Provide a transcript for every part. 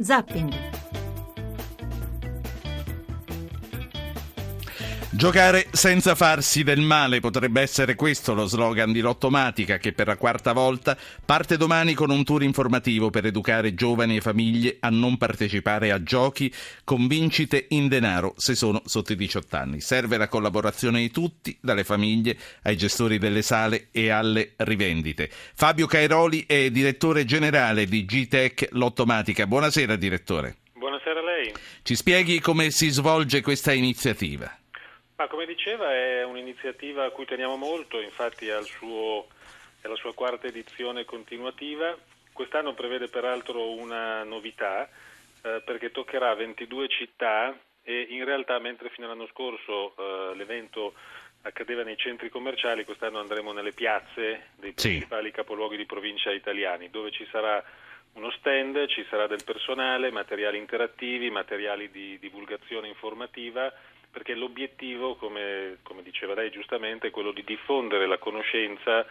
Zapping. Giocare senza farsi del male potrebbe essere questo lo slogan di Lottomatica che per la quarta volta parte domani con un tour informativo per educare giovani e famiglie a non partecipare a giochi con vincite in denaro se sono sotto i 18 anni. Serve la collaborazione di tutti, dalle famiglie ai gestori delle sale e alle rivendite. Fabio Cairoli è direttore generale di G-Tech Lottomatica. Buonasera direttore. Buonasera a lei. Ci spieghi come si svolge questa iniziativa? Ma come diceva è un'iniziativa a cui teniamo molto, infatti è, suo, è la sua quarta edizione continuativa. Quest'anno prevede peraltro una novità eh, perché toccherà 22 città e in realtà mentre fino all'anno scorso eh, l'evento accadeva nei centri commerciali, quest'anno andremo nelle piazze dei principali sì. capoluoghi di provincia italiani dove ci sarà uno stand, ci sarà del personale, materiali interattivi, materiali di divulgazione informativa perché l'obiettivo, come, come, diceva lei giustamente, è quello di diffondere la conoscenza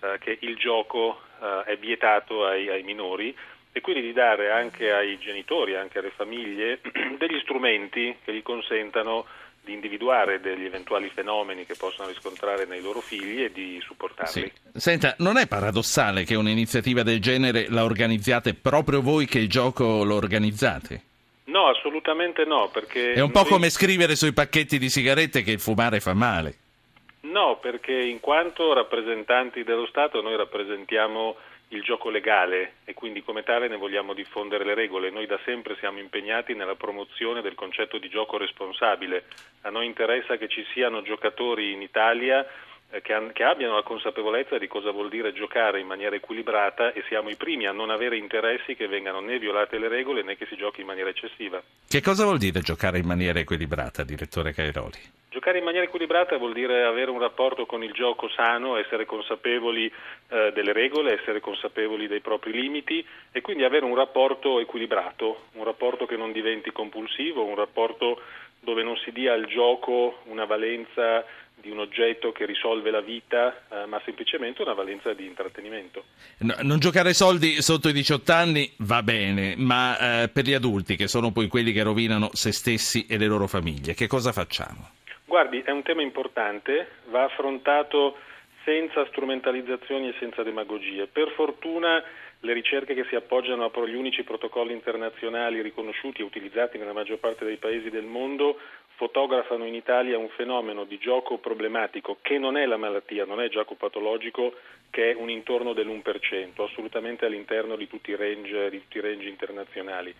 eh, che il gioco eh, è vietato ai, ai, minori e quindi di dare anche ai genitori, anche alle famiglie, degli strumenti che gli consentano di individuare degli eventuali fenomeni che possono riscontrare nei loro figli e di supportarli. Sì. Senta, non è paradossale che un'iniziativa del genere la organizziate proprio voi che il gioco lo organizzate? No, assolutamente no, perché... È un po' come scrivere sui pacchetti di sigarette che il fumare fa male. No, perché in quanto rappresentanti dello Stato noi rappresentiamo il gioco legale e quindi come tale ne vogliamo diffondere le regole. Noi da sempre siamo impegnati nella promozione del concetto di gioco responsabile. A noi interessa che ci siano giocatori in Italia eh, che, che, abbiano la consapevolezza di cosa vuol dire giocare in maniera equilibrata e siamo i primi a non avere interessi che vengano né violate le regole né che si giochi in maniera eccessiva. Che cosa vuol dire giocare in maniera equilibrata, direttore Cairoli? Giocare in maniera equilibrata vuol dire avere un rapporto con il gioco sano, essere consapevoli eh, delle regole, essere consapevoli dei propri limiti e quindi avere un rapporto equilibrato, un rapporto che non diventi compulsivo, un rapporto dove non si dia al gioco una valenza di un oggetto che risolve la vita, eh, ma semplicemente una valenza di intrattenimento. No, non giocare soldi sotto i 18 anni va bene, ma eh, per gli adulti, che sono poi quelli che rovinano se stessi e le loro famiglie, che cosa facciamo? Guardi, è un tema importante, va affrontato senza strumentalizzazioni e senza demagogie. Per fortuna le ricerche che si appoggiano a gli unici protocolli internazionali riconosciuti e utilizzati nella maggior parte dei paesi del mondo fotografano in Italia un fenomeno di gioco problematico che non è la malattia, non è gioco patologico, che è un intorno dell'1%, assolutamente all'interno di tutti i range, tutti i range internazionali.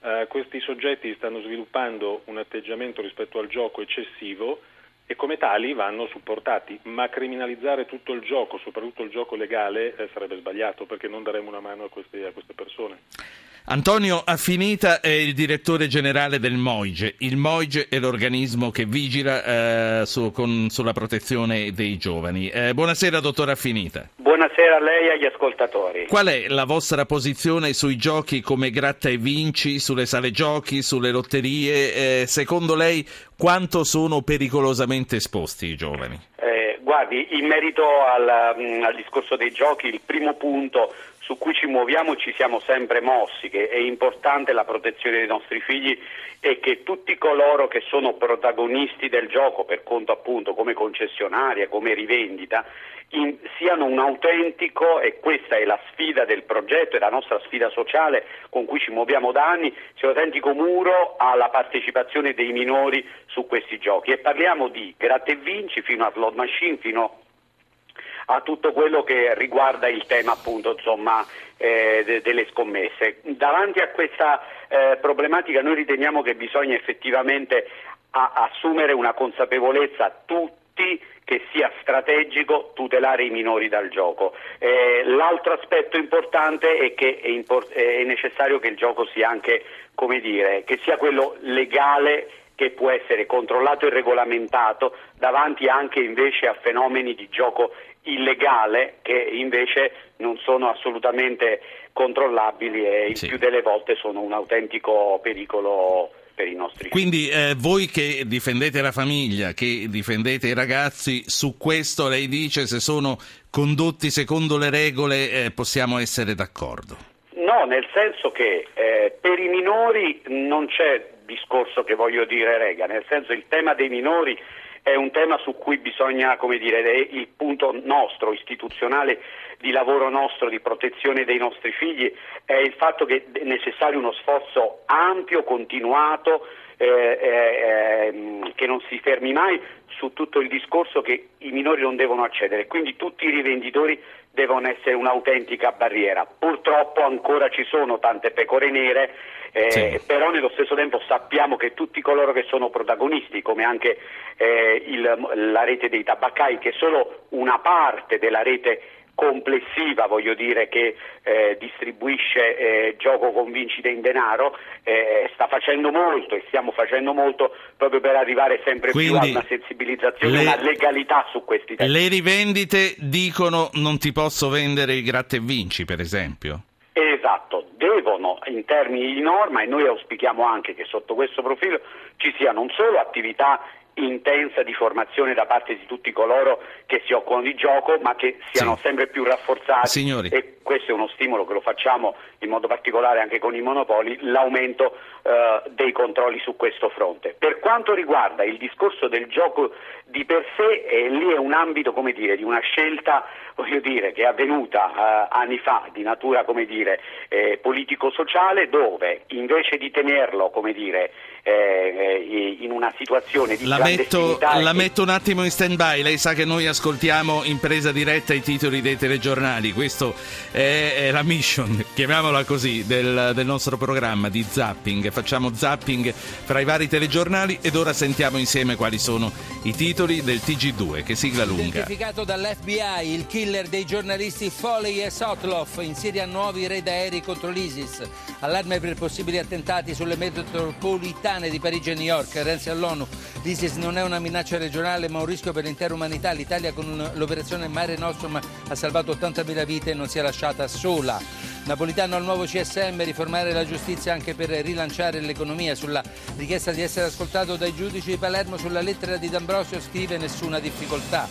Uh, questi soggetti stanno sviluppando un atteggiamento rispetto al gioco eccessivo e come tali vanno supportati, ma criminalizzare tutto il gioco, soprattutto il gioco legale, eh, sarebbe sbagliato perché non daremo una mano a queste, a queste persone. Antonio Affinita è il direttore generale del MOIGE. Il MOIGE è l'organismo che vigila eh, su, con, sulla protezione dei giovani. Eh, buonasera, dottor Affinita. Buonasera a lei e agli ascoltatori. Qual è la vostra posizione sui giochi come gratta e vinci, sulle sale giochi, sulle lotterie? Eh, secondo lei quanto sono pericolosamente esposti i giovani? Guardi, in merito al, mm, al discorso dei giochi, il primo punto su cui ci muoviamo ci siamo sempre mossi, che è importante la protezione dei nostri figli e che tutti coloro che sono protagonisti del gioco, per conto appunto come concessionaria, come rivendita, in, siano un autentico, e questa è la sfida del progetto e la nostra sfida sociale con cui ci muoviamo da anni, sia un autentico muro alla partecipazione dei minori su questi giochi. E parliamo di gratta e vinci fino a slot machine, fino a tutto quello che riguarda il tema appunto insomma, eh, de- delle scommesse. Davanti a questa eh, problematica noi riteniamo che bisogna effettivamente a- assumere una consapevolezza tutti che sia strategico tutelare i minori dal gioco. Eh, l'altro aspetto importante è che è, import- è necessario che il gioco sia anche, come dire, che sia quello legale che può essere controllato e regolamentato davanti anche invece a fenomeni di gioco illegale che invece non sono assolutamente controllabili e il sì. più delle volte sono un autentico pericolo per i nostri. Quindi eh, voi che difendete la famiglia, che difendete i ragazzi, su questo lei dice se sono condotti secondo le regole eh, possiamo essere d'accordo? No, nel senso che eh, per i minori non c'è discorso che voglio dire rega, nel senso il tema dei minori è un tema su cui bisogna, come dire, il punto nostro, istituzionale, di lavoro nostro, di protezione dei nostri figli, è il fatto che è necessario uno sforzo ampio, continuato, eh, eh, ehm, che non si fermi mai su tutto il discorso che i minori non devono accedere. Quindi tutti i rivenditori devono essere un'autentica barriera. Purtroppo ancora ci sono tante pecore nere eh, sì. però nello stesso tempo sappiamo che tutti coloro che sono protagonisti, come anche eh, il, la rete dei tabaccai, che è solo una parte della rete complessiva, voglio dire, che eh, distribuisce eh, gioco con vincite in denaro, eh, sta facendo molto e stiamo facendo molto proprio per arrivare sempre Quindi più a una sensibilizzazione, le, una legalità su questi temi. Le rivendite dicono non ti posso vendere il gratta e vinci, per esempio? Esatto, devono in termini di norma e noi auspichiamo anche che sotto questo profilo ci sia non solo attività intensa di formazione da parte di tutti coloro che si occupano di gioco, ma che siano sì. sempre più rafforzati Signori. e questo è uno stimolo che lo facciamo in modo particolare anche con i monopoli, l'aumento eh, dei controlli su questo fronte. Per quanto riguarda il discorso del gioco di per sé, eh, lì è un ambito dire, di una scelta dire, che è avvenuta eh, anni fa di natura dire, eh, politico-sociale dove invece di tenerlo dire, eh, eh, in una situazione di la metto, la metto un attimo in stand by, lei sa che noi ascoltiamo in presa diretta i titoli dei telegiornali, questo è, è la mission, chiamiamola così, del, del nostro programma di zapping, facciamo zapping fra i vari telegiornali ed ora sentiamo insieme quali sono i titoli del TG2, che sigla lunga. Identificato dall'FBI il killer dei giornalisti Foley e Sotloff in Siria nuovi raid aerei contro l'ISIS, allarme per possibili attentati sulle metropolitane di Parigi e New York. Renzi all'ONU. L'ISIS non è una minaccia regionale ma un rischio per l'intera umanità. L'Italia con l'operazione Mare Nostrum ha salvato 80.000 vite e non si è lasciata sola. Napolitano al nuovo CSM, riformare la giustizia anche per rilanciare l'economia. Sulla richiesta di essere ascoltato dai giudici di Palermo sulla lettera di D'Ambrosio scrive nessuna difficoltà.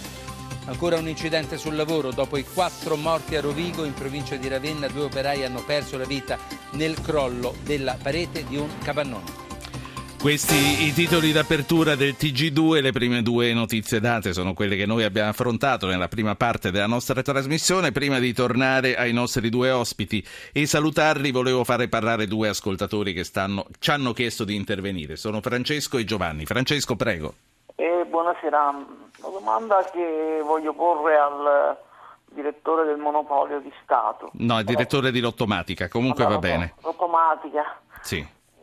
Ancora un incidente sul lavoro. Dopo i quattro morti a Rovigo, in provincia di Ravenna, due operai hanno perso la vita nel crollo della parete di un capannone. Questi i titoli d'apertura del TG2, le prime due notizie date sono quelle che noi abbiamo affrontato nella prima parte della nostra trasmissione. Prima di tornare ai nostri due ospiti e salutarli, volevo fare parlare due ascoltatori che stanno, ci hanno chiesto di intervenire. Sono Francesco e Giovanni. Francesco, prego. Eh, buonasera. Una domanda che voglio porre al direttore del monopolio di Stato. No, il direttore di Lottomatica, comunque va bene. Lottomatica. Sì.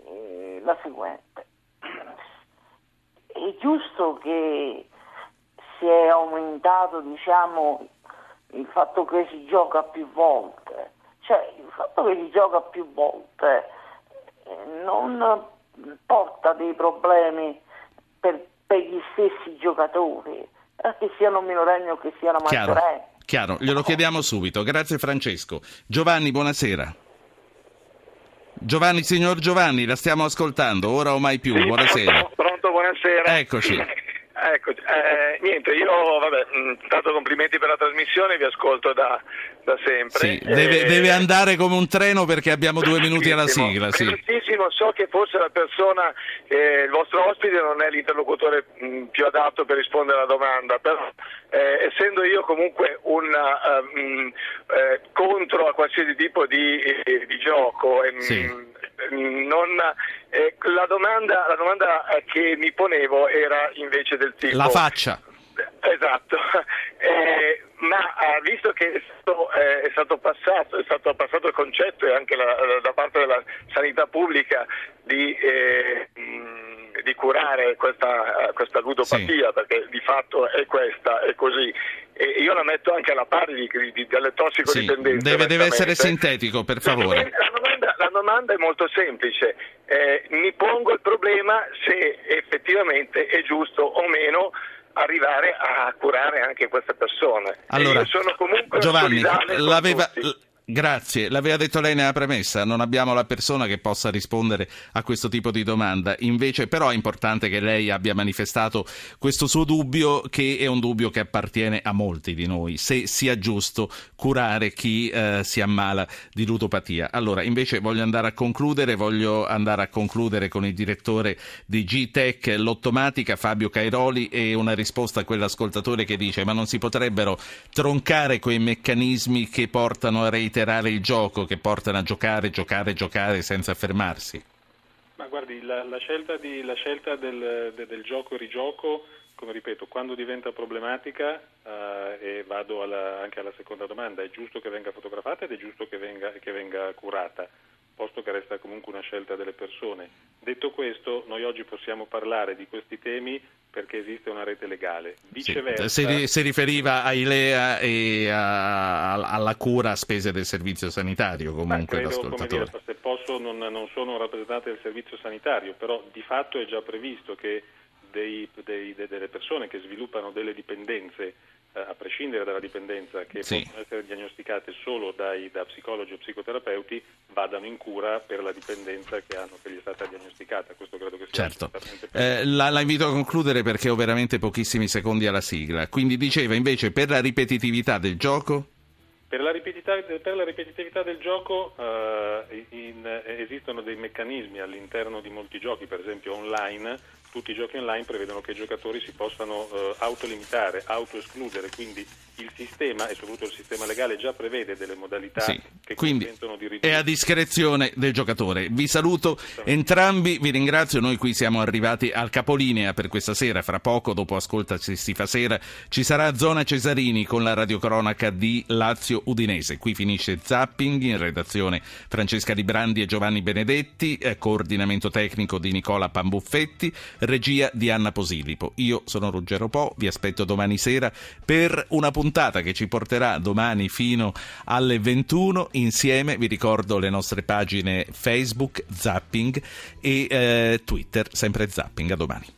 Eh, la seguente è giusto che si è aumentato diciamo, il fatto che si gioca più volte, cioè il fatto che si gioca più volte eh, non porta dei problemi per, per gli stessi giocatori, eh, che siano minorenni o che siano maggiorenni. Chiaro, glielo chiediamo subito. Grazie Francesco. Giovanni, buonasera. Giovanni, signor Giovanni, la stiamo ascoltando, ora o mai più. Sì, buonasera. Pronto, pronto, buonasera. Eccoci. Ecco, eh, niente, io vabbè, intanto complimenti per la trasmissione, vi ascolto da, da sempre. Sì, deve, eh, deve, andare come un treno perché abbiamo due minuti alla sigla. Sì. So che forse la persona, eh, il vostro ospite non è l'interlocutore mh, più adatto per rispondere alla domanda, però eh, essendo io comunque un mh, eh, contro a qualsiasi tipo di, eh, di gioco, sì. Non, eh, la, domanda, la, domanda, che mi ponevo era invece del tipo... La faccia. Esatto, ma eh, visto che è stato, eh, è stato, passato, è stato passato il concetto e anche la, da parte della sanità pubblica di, eh, di curare questa, questa ludopatia, sì. perché di fatto è questa, è così, e io la metto anche alla pari di, di, delle tossicodipendenze. Sì, deve, deve, essere sintetico, per favore. La domanda, la domanda è molto semplice. Eh, mi pongo il problema se effettivamente è giusto o meno arrivare a curare anche queste persone. Allora, Giovanni, l'aveva, Grazie, l'aveva detto lei nella premessa, non abbiamo la persona che possa rispondere a questo tipo di domanda, invece però è importante che lei abbia manifestato questo suo dubbio che è un dubbio che appartiene a molti di noi, se sia giusto curare chi eh, si ammala di ludopatia. Allora, invece voglio andare a concludere, voglio andare a concludere con il direttore di G-Tech Lottomatica, Fabio Cairoli, e una risposta a quell'ascoltatore che dice ma non si potrebbero troncare quei meccanismi che portano a reiterare reiterare il gioco che portano a giocare, giocare, giocare senza fermarsi? Ma guardi, la, la scelta, di, la scelta del, de, del, gioco e rigioco, come ripeto, quando diventa problematica, eh, e vado alla, anche alla seconda domanda, è giusto che venga fotografata ed è giusto che venga, che venga curata posto che resta comunque una scelta delle persone. Detto questo, noi oggi possiamo parlare di questi temi perché esiste una rete legale. Viceversa, sì, si, riferiva a Ilea e a, alla cura a spese del servizio sanitario comunque credo, dire, se posso non, non sono un rappresentante del servizio sanitario, però di fatto è già previsto che dei, dei, delle persone che sviluppano delle dipendenze a prescindere dalla dipendenza, che sì. possono essere diagnosticate solo dai, da psicologi o psicoterapeuti, vadano in cura per la dipendenza che, hanno, che gli è stata diagnosticata. Questo credo che sia certo. Eh, la, la, invito a concludere perché ho veramente pochissimi secondi alla sigla. Quindi diceva invece per la ripetitività del gioco. Per la, per la ripetitività, del gioco eh, in, esistono dei meccanismi all'interno di molti giochi, per esempio online, tutti i giochi online prevedono che i giocatori si possano eh, autolimitare, autoescludere, quindi il sistema e soprattutto il sistema legale già prevede delle modalità sì, che consentono di ridurre. È a discrezione del giocatore. Vi saluto entrambi, vi ringrazio, noi qui siamo arrivati al capolinea per questa sera, fra poco dopo Ascolta si fa sera ci sarà Zona Cesarini con la radiocronaca di Lazio Udinese. Qui finisce Zapping, in redazione Francesca Di Brandi e Giovanni Benedetti, eh, coordinamento tecnico di Nicola Pambuffetti, regia di Anna Posilipo. Io sono Ruggero Po, vi aspetto domani sera per una puntata che ci porterà domani fino alle 21. Insieme vi ricordo le nostre pagine Facebook, Zapping e eh, Twitter, sempre Zapping. A domani.